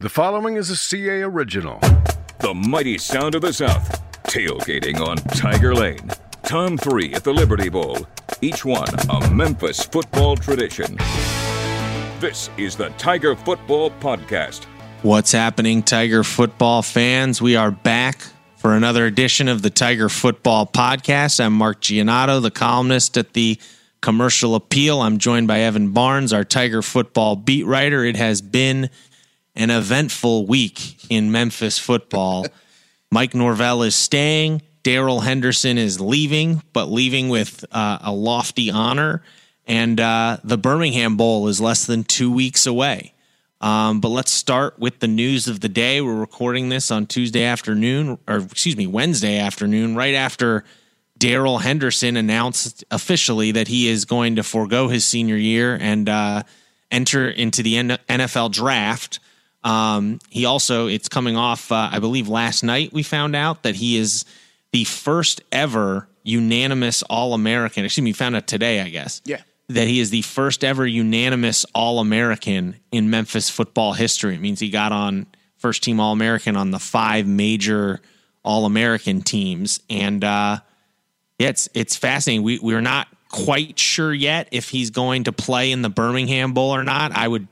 The following is a CA original. The mighty sound of the South. Tailgating on Tiger Lane. Tom 3 at the Liberty Bowl. Each one a Memphis football tradition. This is the Tiger Football Podcast. What's happening, Tiger football fans? We are back for another edition of the Tiger Football Podcast. I'm Mark Giannotto, the columnist at the Commercial Appeal. I'm joined by Evan Barnes, our Tiger football beat writer. It has been an eventful week in Memphis football. Mike Norvell is staying. Darrell Henderson is leaving, but leaving with uh, a lofty honor. And uh, the Birmingham Bowl is less than two weeks away. Um, but let's start with the news of the day. We're recording this on Tuesday afternoon, or excuse me, Wednesday afternoon, right after Darrell Henderson announced officially that he is going to forego his senior year and uh, enter into the NFL draft. Um, he also, it's coming off, uh, I believe last night we found out that he is the first ever unanimous All American. Excuse me, found out today, I guess. Yeah. That he is the first ever unanimous All American in Memphis football history. It means he got on first team All American on the five major All American teams. And uh, yeah, it's, it's fascinating. We, we're not quite sure yet if he's going to play in the Birmingham Bowl or not. I would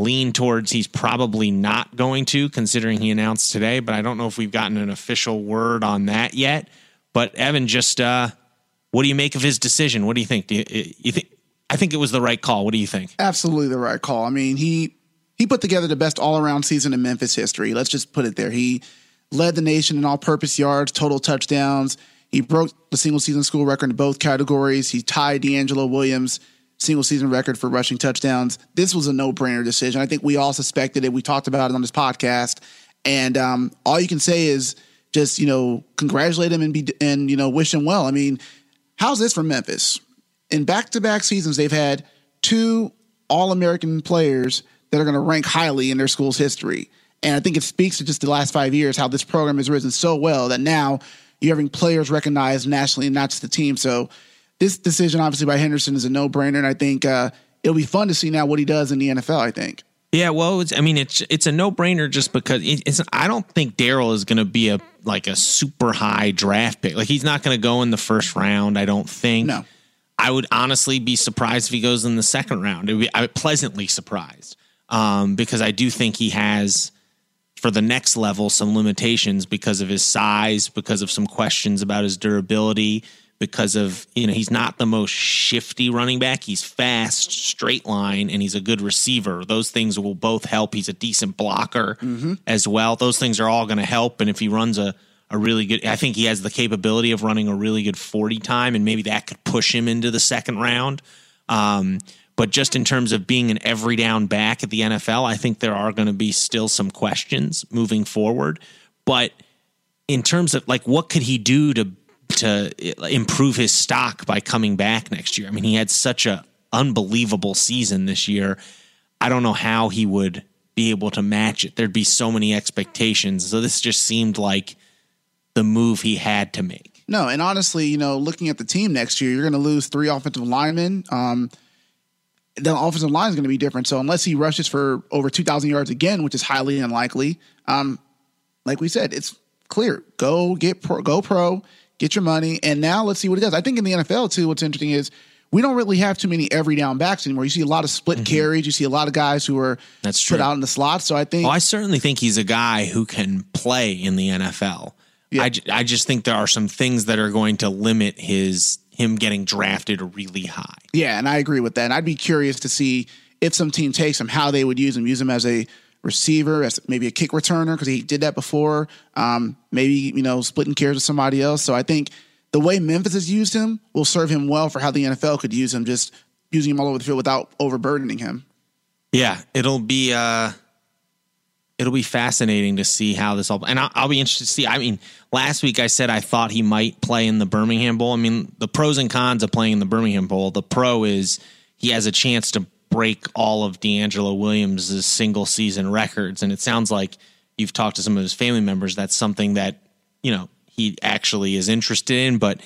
lean towards he's probably not going to, considering he announced today. But I don't know if we've gotten an official word on that yet. But Evan, just uh, what do you make of his decision? What do you think? Do you, you think? I think it was the right call. What do you think? Absolutely the right call. I mean, he he put together the best all around season in Memphis history. Let's just put it there. He led the nation in all purpose yards, total touchdowns. He broke the single season school record in both categories. He tied DeAngelo Williams single season record for rushing touchdowns. This was a no brainer decision. I think we all suspected it. We talked about it on this podcast, and um, all you can say is just you know congratulate him and be and you know wish him well. I mean, how's this for Memphis? In back to back seasons, they've had two All American players that are going to rank highly in their school's history. And I think it speaks to just the last five years how this program has risen so well that now you're having players recognized nationally and not just the team. So this decision, obviously, by Henderson is a no brainer, and I think uh, it'll be fun to see now what he does in the NFL. I think. Yeah, well, I mean, it's it's a no brainer just because it's. I don't think Darrell is going to be a like a super high draft pick. Like he's not going to go in the first round. I don't think. No. I would honestly be surprised if he goes in the second round. I'd be, I'm pleasantly surprised um, because I do think he has for the next level some limitations because of his size, because of some questions about his durability, because of you know he's not the most shifty running back. He's fast, straight line, and he's a good receiver. Those things will both help. He's a decent blocker mm-hmm. as well. Those things are all going to help. And if he runs a a really good, I think he has the capability of running a really good forty time, and maybe that could push him into the second round. Um, but just in terms of being an every down back at the NFL, I think there are going to be still some questions moving forward. But in terms of like what could he do to to improve his stock by coming back next year. I mean, he had such a unbelievable season this year. I don't know how he would be able to match it. There'd be so many expectations. So this just seemed like the move he had to make. No, and honestly, you know, looking at the team next year, you're going to lose three offensive linemen. Um, the offensive line is going to be different. So unless he rushes for over 2,000 yards again, which is highly unlikely, um, like we said, it's clear. Go get pro, go pro get your money, and now let's see what it does. I think in the NFL too, what's interesting is we don't really have too many every down backs anymore. You see a lot of split mm-hmm. carries. You see a lot of guys who are That's true. put out in the slot. So I think. Well, I certainly think he's a guy who can play in the NFL. Yeah. I, I just think there are some things that are going to limit his him getting drafted really high. Yeah, and I agree with that. And I'd be curious to see if some team takes him, how they would use him, use him as a receiver, as maybe a kick returner because he did that before. Um, maybe you know splitting carries with somebody else. So I think the way Memphis has used him will serve him well for how the NFL could use him, just using him all over the field without overburdening him. Yeah, it'll be uh, it'll be fascinating to see how this all. And I'll, I'll, be interested to see. I mean, last week I said I thought he might play in the Birmingham Bowl. I mean, the pros and cons of playing in the Birmingham Bowl. The pro is he has a chance to break all of DeAngelo Williams' single season records, and it sounds like you've talked to some of his family members. That's something that you know he actually is interested in, but.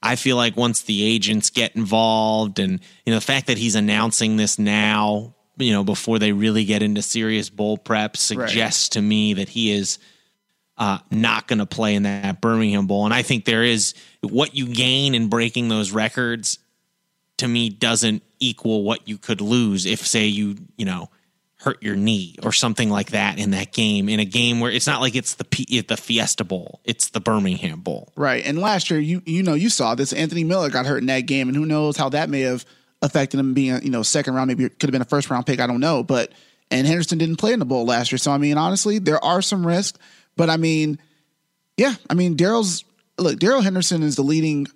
I feel like once the agents get involved and you know the fact that he's announcing this now you know, before they really get into serious bowl prep suggests right. to me that he is uh, not going to play in that Birmingham Bowl. And I think there is what you gain in breaking those records to me doesn't equal what you could lose if, say, you, you know, hurt your knee or something like that in that game in a game where it's not like it's the P, the Fiesta Bowl it's the Birmingham Bowl right and last year you you know you saw this Anthony Miller got hurt in that game and who knows how that may have affected him being, you know, second round, maybe could have been a first round pick. I don't know. But, and Henderson didn't play in the bowl last year. So, I mean, honestly, there are some risks. But I mean, yeah, I mean, Darrell's look, Darrell Henderson is the leading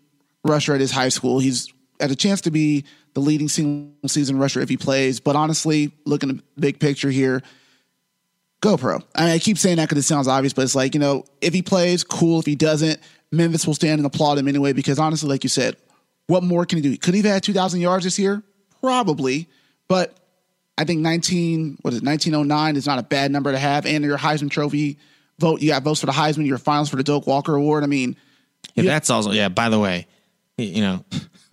rusher at his high school. He's had a chance to be the leading single season rusher if he plays. But honestly, looking at the big picture here, GoPro. I mean, I keep saying that because it sounds obvious, but it's like, you know, if he plays, cool. If he doesn't, Memphis will stand and applaud him anyway, because honestly, like you said, what more can he do? Could he have had 2,000 yards this year? Probably. But I think 19, what is it, 1909 is not a bad number to have. And your Heisman Trophy vote, you got votes for the Heisman, your finals for the Doak Walker Award. I mean, yeah, that's also, yeah, by the way, you know,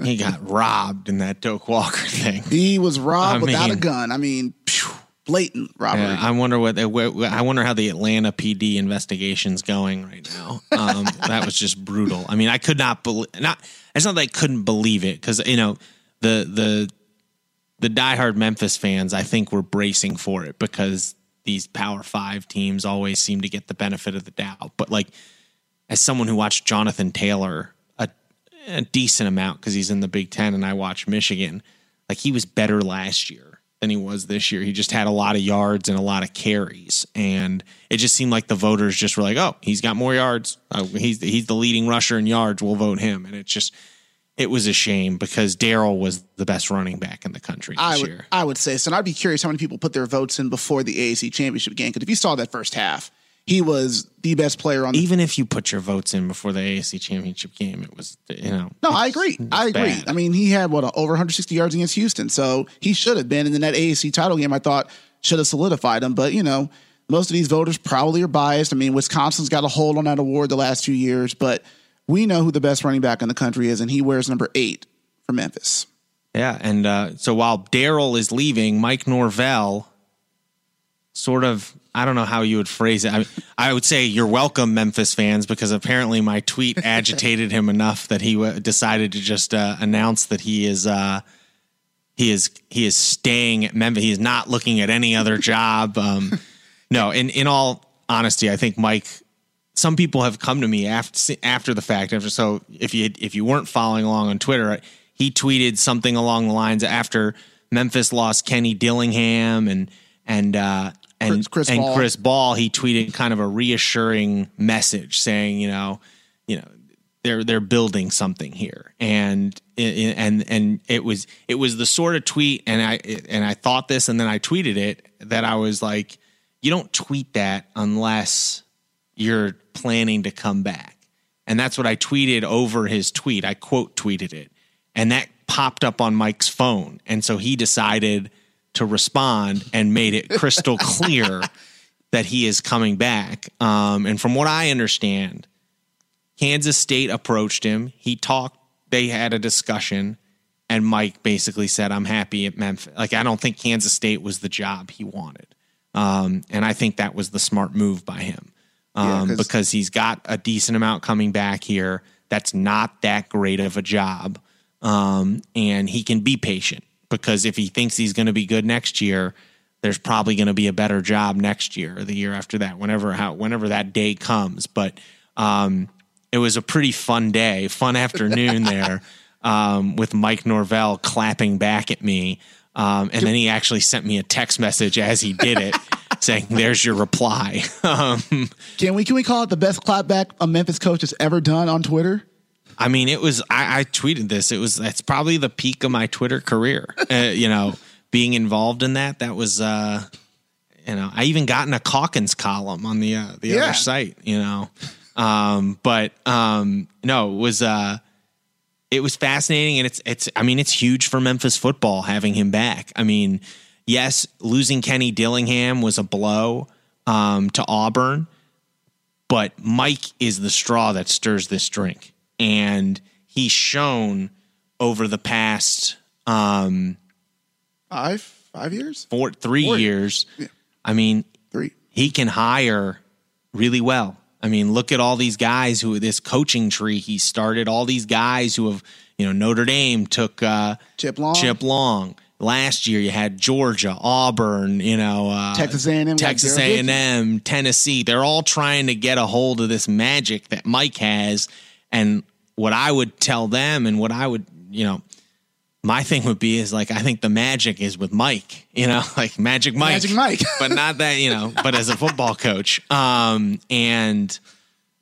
he got robbed in that Doak Walker thing. He was robbed I without mean, a gun. I mean, phew, blatant robbery. Yeah, I wonder what I wonder how the Atlanta PD investigation's going right now. Um, that was just brutal. I mean, I could not believe not it's not that I couldn't believe it because you know the the the diehard Memphis fans I think were bracing for it because these Power Five teams always seem to get the benefit of the doubt. But like as someone who watched Jonathan Taylor a, decent amount because he's in the Big Ten and I watch Michigan, like he was better last year than he was this year. He just had a lot of yards and a lot of carries, and it just seemed like the voters just were like, "Oh, he's got more yards. Uh, he's he's the leading rusher in yards. We'll vote him." And it just it was a shame because Darrell was the best running back in the country this I would, year. I would say so. And I'd be curious how many people put their votes in before the AAC championship game because if you saw that first half, he was the best player on. The- Even if you put your votes in before the AAC championship game, it was you know. No, I agree. I agree. Bad. I mean, he had what over 160 yards against Houston, so he should have been. And then that AAC title game, I thought should have solidified him. But you know, most of these voters probably are biased. I mean, Wisconsin's got a hold on that award the last few years, but we know who the best running back in the country is, and he wears number eight for Memphis. Yeah, and uh, so while Darrell is leaving, Mike Norvell sort of I don't know how you would phrase it. I, I, would say you're welcome, Memphis fans, because apparently my tweet agitated him enough that he w- decided to just uh, announce that he is uh, he is he is staying at Memphis. He's not looking at any other job. Um, no, in in all honesty, I think Mike. Some people have come to me after after the fact. After so, if you if you weren't following along on Twitter, he tweeted something along the lines after Memphis lost Kenny Dillingham and and uh, and Chris, and Ball. Chris Ball, he tweeted kind of a reassuring message saying, you know, you know, they're they're building something here, and and and it was it was the sort of tweet, and I and I thought this, and then I tweeted it that I was like, you don't tweet that unless you're planning to come back, and that's what I tweeted over his tweet. I quote tweeted it, and that popped up on Mike's phone, and so he decided to respond and made it crystal clear that he is coming back. Um, and from what I understand, Kansas State approached him. He talked, they had a discussion, and Mike basically said, I'm happy at Memphis. Like, I don't think Kansas State was the job he wanted. Um, and I think that was the smart move by him um, yeah, because he's got a decent amount coming back here. That's not that great of a job. Um, and he can be patient because if he thinks he's going to be good next year, there's probably going to be a better job next year or the year after that, whenever how whenever that day comes. But um, it was a pretty fun day, fun afternoon there um, with Mike Norvell clapping back at me. Um, and then he actually sent me a text message as he did it, saying, "There's your reply." Um, can we can we call it the best clapback a Memphis coach has ever done on Twitter? I mean, it was. I, I tweeted this. It was. That's probably the peak of my Twitter career. Uh, you know, being involved in that. That was. uh you know, I even got in a Calkins column on the uh, the Yeah. other site, you know. Um, but um, no, it was uh, it was fascinating, and it's it's. I mean, it's huge for Memphis football having him back. I mean, yes, losing Kenny Dillingham was a blow um, to Auburn, but Mike is the straw that stirs this drink, and he's shown over the past um, Five, five years, four, three Four. years. I mean, three. he can hire really well. I mean, look at all these guys who this coaching tree he started. All these guys who have, you know, Notre Dame took uh, Chip Long. Chip Long. Last year, you had Georgia, Auburn, you know, uh, Texas A&M, Texas A&M, Tennessee. They're all trying to get a hold of this magic that Mike has. And what I would tell them, and what I would, you know, my thing would be is like I think the magic is with Mike, you know, like Magic Mike, Magic Mike. but not that you know, but as a football coach, um, and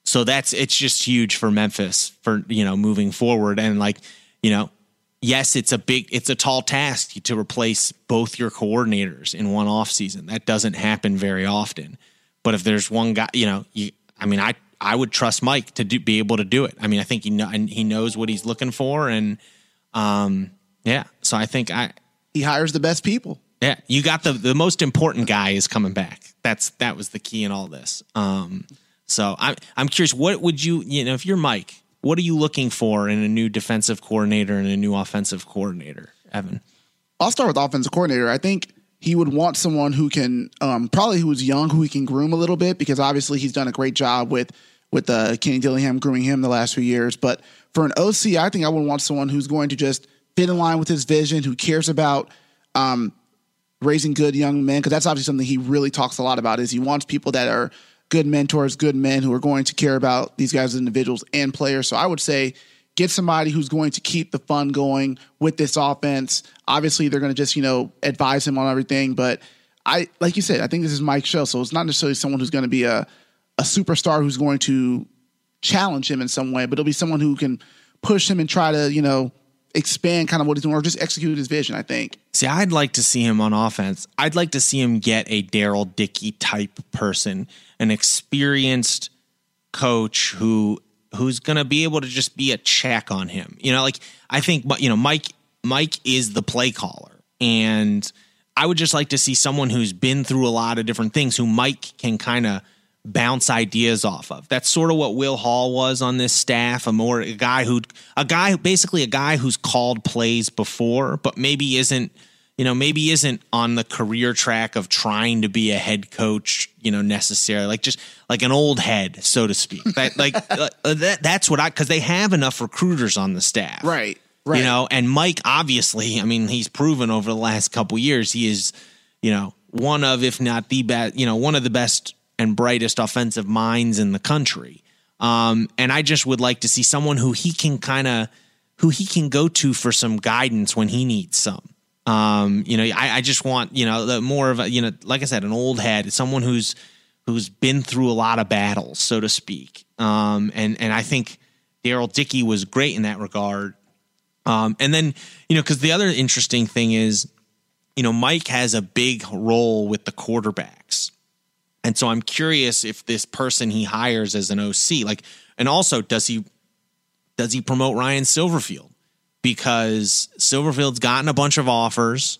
so that's it's just huge for Memphis for you know moving forward, and like you know, yes, it's a big, it's a tall task to replace both your coordinators in one off season. That doesn't happen very often, but if there's one guy, you know, you, I mean, I I would trust Mike to do, be able to do it. I mean, I think he know, and he knows what he's looking for, and um, yeah, so I think I He hires the best people. yeah, you got the the most important guy is coming back. That's that was the key in all this. Um, so I'm I'm curious, what would you you know if you're Mike, what are you looking for in a new defensive coordinator and a new offensive coordinator, Evan? I'll start with offensive coordinator. I think he would want someone who can um, probably who's young, who he can groom a little bit because obviously he's done a great job with with uh, Kenny Dillingham grooming him the last few years. But for an OC, I think I would want someone who's going to just fit in line with his vision, who cares about um, raising good young men because that's obviously something he really talks a lot about. Is he wants people that are good mentors, good men who are going to care about these guys as individuals and players. So I would say get somebody who's going to keep the fun going with this offense. Obviously, they're going to just you know advise him on everything, but I like you said, I think this is Mike's show, so it's not necessarily someone who's going to be a a superstar who's going to challenge him in some way, but it'll be someone who can push him and try to you know expand kind of what he's doing or just execute his vision. I think. See, I'd like to see him on offense. I'd like to see him get a Darrell Dickey type person, an experienced coach who who's going to be able to just be a check on him. You know, like I think you know Mike Mike is the play caller and I would just like to see someone who's been through a lot of different things who Mike can kind of bounce ideas off of. That's sort of what Will Hall was on this staff, a more a guy who a guy basically a guy who's called plays before but maybe isn't you know, maybe isn't on the career track of trying to be a head coach, you know, necessarily like just like an old head, so to speak. That like uh, that that's what I because they have enough recruiters on the staff, Right. Right. You know, and Mike obviously, I mean, he's proven over the last couple years he is, you know, one of if not the best, you know, one of the best and brightest offensive minds in the country. Um, and I just would like to see someone who he can kind of who he can go to for some guidance when he needs some. Um, you know, I, I just want you know the more of a you know, like I said, an old head, someone who's who's been through a lot of battles, so to speak. Um, and and I think Darrell Dickey was great in that regard. Um, and then you know, because the other interesting thing is, you know, Mike has a big role with the quarterbacks. And so I'm curious if this person he hires as an OC, like, and also does he does he promote Ryan Silverfield? Because Silverfield's gotten a bunch of offers.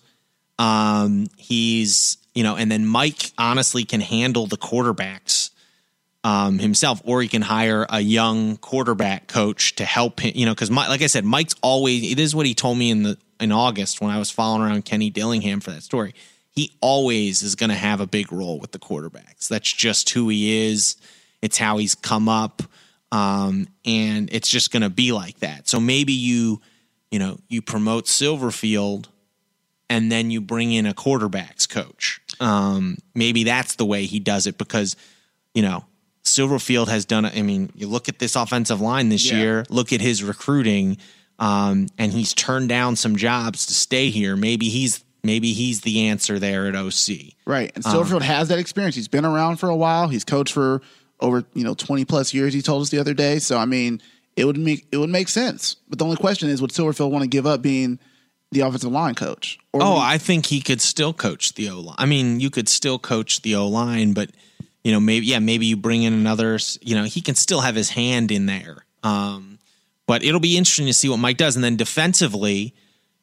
Um, he's you know, and then Mike honestly can handle the quarterbacks um, himself, or he can hire a young quarterback coach to help him. You know, because like I said, Mike's always. This is what he told me in the in August when I was following around Kenny Dillingham for that story. He always is going to have a big role with the quarterbacks. That's just who he is. It's how he's come up, um, and it's just going to be like that. So maybe you, you know, you promote Silverfield, and then you bring in a quarterbacks coach. Um, maybe that's the way he does it because, you know, Silverfield has done. I mean, you look at this offensive line this Yeah. year. Look at his recruiting, um, and he's turned down some jobs to stay here. Maybe he's maybe he's the answer there at OC. Right. And Silverfield has that experience. He's been around for a while. He's coached for over, you know, 20 plus years, he told us the other day. So I mean, it would make it would make sense. But the only question is would Silverfield want to give up being the offensive line coach. Or oh, I think he could still coach the O line. I mean, you could still coach the O line, but you know, maybe yeah, maybe you bring in another. You know, he can still have his hand in there. Um, but it'll be interesting to see what Mike does, and then defensively,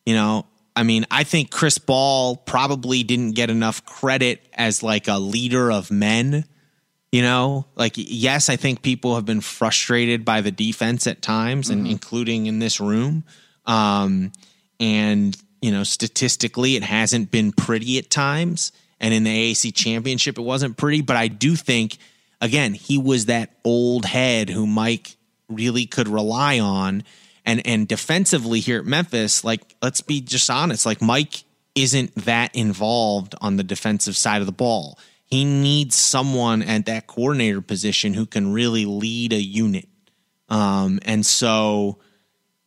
you know, I mean, I think Chris Ball probably didn't get enough credit as like a leader of men. You know, like yes, I think people have been frustrated by the defense at times, mm-hmm. and including in this room. Um, and you know, statistically, it hasn't been pretty at times. And in the AAC championship, it wasn't pretty. But I do think, again, he was that old head who Mike really could rely on and and defensively here at Memphis, like let's be just honest, like Mike isn't that involved on the defensive side of the ball. He needs someone at that coordinator position who can really lead a unit. Um, and so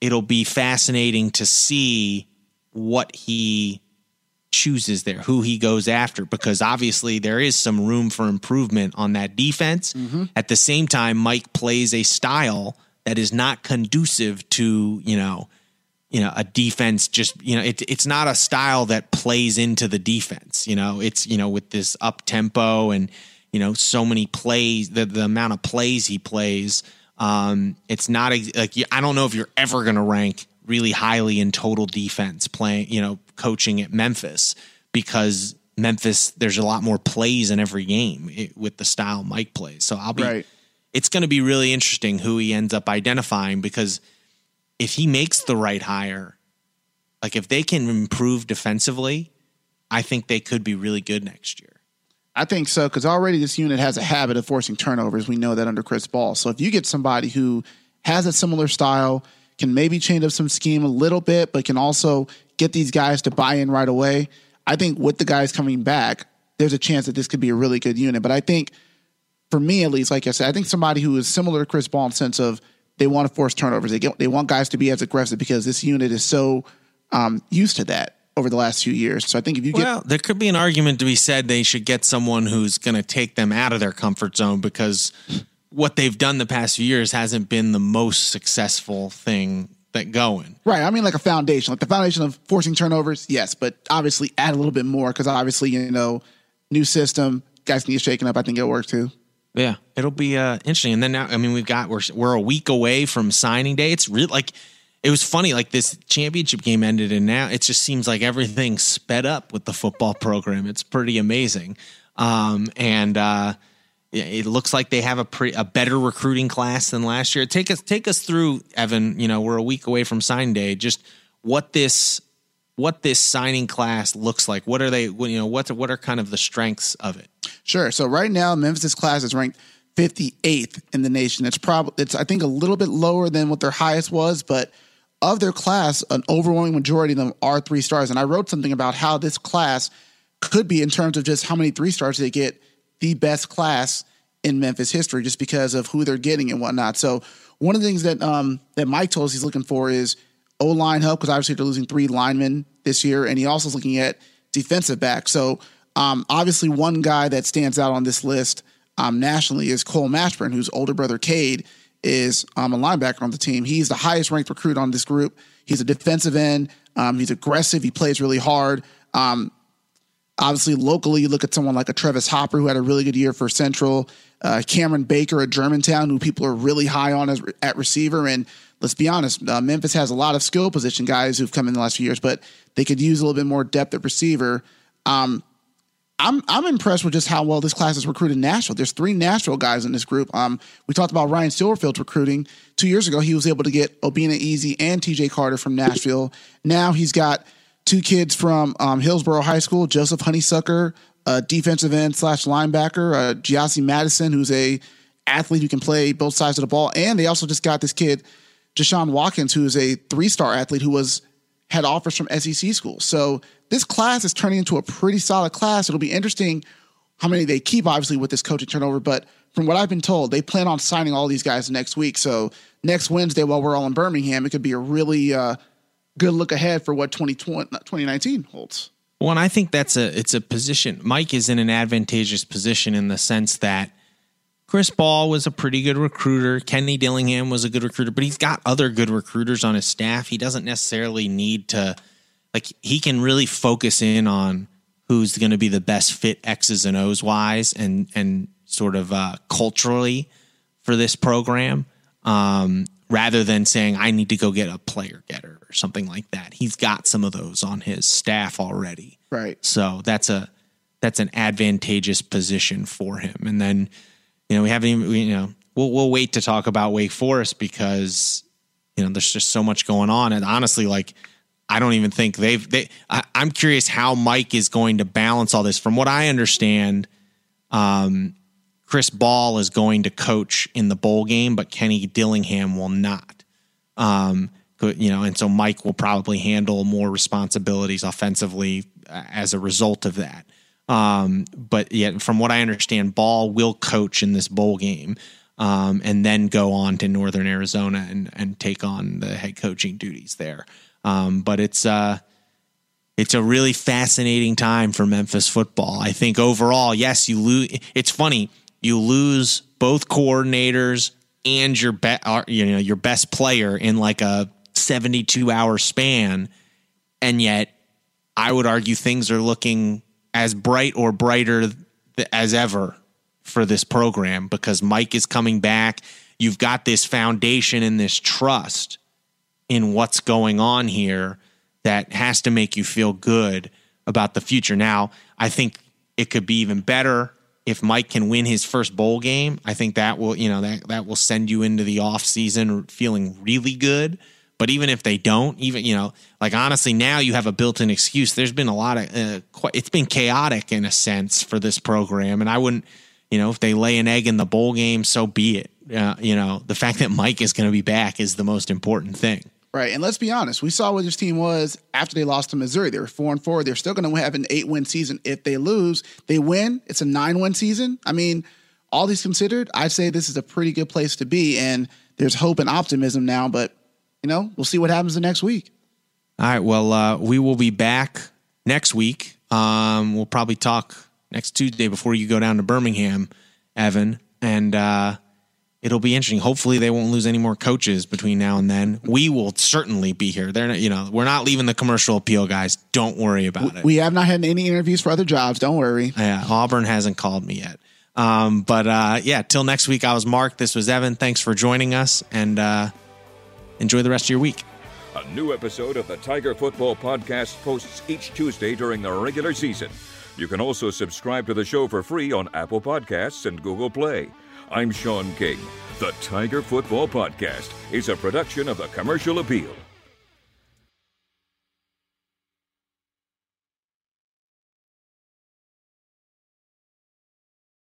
it'll be fascinating to see what he chooses there, who he goes after, because obviously there is some room for improvement on that defense. Mm-hmm. At the same time, Mike plays a style that is not conducive to you know you know a defense just you know it, it's not a style that plays into the defense you know? It's you know with this up tempo and you know so many plays the, the amount of plays he plays um it's not like i don't know if you're ever going to rank really highly in total defense playing you know coaching at memphis because memphis there's a lot more plays in every game it, with the style mike plays. So i'll be right. it's going to be really interesting who he ends up identifying because if he makes the right hire, like if they can improve defensively, I think they could be really good next year. I think so because already this unit has a habit of forcing turnovers. We know that under Chris Ball. So if you get somebody who has a similar style, can maybe change up some scheme a little bit, but can also get these guys to buy in right away. I think with the guys coming back, there's a chance that this could be a really good unit. But I think for me at least, like I said, I think somebody who is similar to Chris Ball in sense of they want to force turnovers. They get, they want guys to be as aggressive because this unit is so um, used to that over the last few years. So I think if you get well, there could be an argument to be said they should get someone who's going to take them out of their comfort zone because what they've done the past few years hasn't been the most successful thing that going. Right. I mean, like a foundation, like the foundation of forcing turnovers. Yes, but obviously add a little bit more because obviously you know new system guys need shaking up. I think it'll work too. Yeah, it'll be uh, interesting. And then now, I mean, we've got we're we're a week away from signing day. It's really like it was funny. Like this championship game ended, and now it just seems like everything sped up with the football program. It's pretty amazing. Um, and uh, it looks like they have a pretty a better recruiting class than last year. Take us take us through, Evan. You know, we're a week away from signing day. Just what this what this signing class looks like. What are they? You know, what what are kind of the strengths of it? Sure. So right now, Memphis' class is ranked 58th in the nation. It's probably it's I think a little bit lower than what their highest was, but of their class, an overwhelming majority of them are three stars. And I wrote something about how this class could be in terms of just how many three stars they get, the best class in Memphis history, just because of who they're getting and whatnot. So one of the things that um, that Mike told us he's looking for is O line help because obviously they're losing three linemen this year, and he also is looking at defensive back. So um, obviously, one guy that stands out on this list um, nationally is Cole Mashburn, whose older brother Cade is um, a linebacker on the team. He's the highest ranked recruit on this group. He's a defensive end. Um, he's aggressive. He plays really hard. Um, obviously, locally, you look at someone like a Travis Hopper, who had a really good year for Central. Uh, Cameron Baker at Germantown, who people are really high on as at receiver, and let's be honest, uh, Memphis has a lot of skill position guys who've come in the last few years, but they could use a little bit more depth at receiver. Um, I'm I'm impressed with just how well this class is recruited Nashville. There's three Nashville guys in this group. Um, we talked about Ryan Silverfield's recruiting two years ago. He was able to get Obinna Eze and T.J. Carter from Nashville. Now he's got two kids from um, Hillsboro High School: Joseph Honeysucker, a defensive end slash linebacker, uh, Giassi Madison, who's a athlete who can play both sides of the ball, and they also just got this kid Deshaun Watkins, who is a three star athlete who was had offers from SEC schools. So this class is turning into a pretty solid class. It'll be interesting how many they keep, obviously, with this coaching turnover. But from what I've been told, they plan on signing all these guys next week. So next Wednesday, while we're all in Birmingham, it could be a really uh, good look ahead for what 2020, 2019 holds. Well, and I think that's a it's a position. Mike is in an advantageous position in the sense that Chris Ball was a pretty good recruiter. Kenny Dillingham was a good recruiter, but he's got other good recruiters on his staff. He doesn't necessarily need to like he can really focus in on who's going to be the best fit X's and O's wise and and sort of uh, culturally for this program, um, rather than saying I need to go get a player getter or something like that. He's got some of those on his staff already, Right. so that's a that's an advantageous position for him. And then you know we haven't even we, you know we'll we'll wait to talk about Wake Forest because you know there's just so much going on. And honestly like I don't even think they've they I, I'm curious how Mike is going to balance all this. From what I understand um Chris Ball is going to coach in the bowl game but Kenny Dillingham will not. Um you know and so Mike will probably handle more responsibilities offensively uh, as a result of that um but yet from what I understand Ball will coach in this bowl game um, and then go on to Northern Arizona and, and take on the head coaching duties there. Um, but it's uh, it's a really fascinating time for Memphis football. I think overall, yes, you lose. It's funny you lose both coordinators and your be- you know your best player in like a seventy two hour span, and yet I would argue things are looking as bright or brighter as ever for this program because Mike is coming back. You've got this foundation and this trust in what's going on here that has to make you feel good about the future. Now, I think it could be even better if Mike can win his first bowl game. I think that will, you know, that that will send you into the off season feeling really good. But even if they don't, even you know, like honestly, now you have a built-in excuse. There's been a lot of, uh, quite, it's been chaotic in a sense for this program, and I wouldn't you know, if they lay an egg in the bowl game, so be it. Uh, you know, the fact that Mike is going to be back is the most important thing. Right. And let's be honest, we saw what this team was after they lost to Missouri. They were four and four. They're still going to have an eight win season. If they lose, they win. It's a nine win season. I mean, all these considered, I'd say this is a pretty good place to be. And there's hope and optimism now, but, you know, we'll see what happens the next week. All right. Well, uh, we will be back next week. Um, we'll probably talk next Tuesday before you go down to Birmingham, Evan, and uh, it'll be interesting. Hopefully, they won't lose any more coaches between now and then. We will certainly be here. They're not, you know, we're not leaving the commercial appeal, guys. Don't worry about it. We have not had any interviews for other jobs. Don't worry. Yeah, Auburn hasn't called me yet. Um, but uh, yeah, till next week. I was Mark. This was Evan. Thanks for joining us, and uh, enjoy the rest of your week. A new episode of the Tiger Football Podcast posts each Tuesday during the regular season. You can also subscribe to the show for free on Apple Podcasts and Google Play. I'm Sean King. The Tiger Football Podcast is a production of the Commercial Appeal.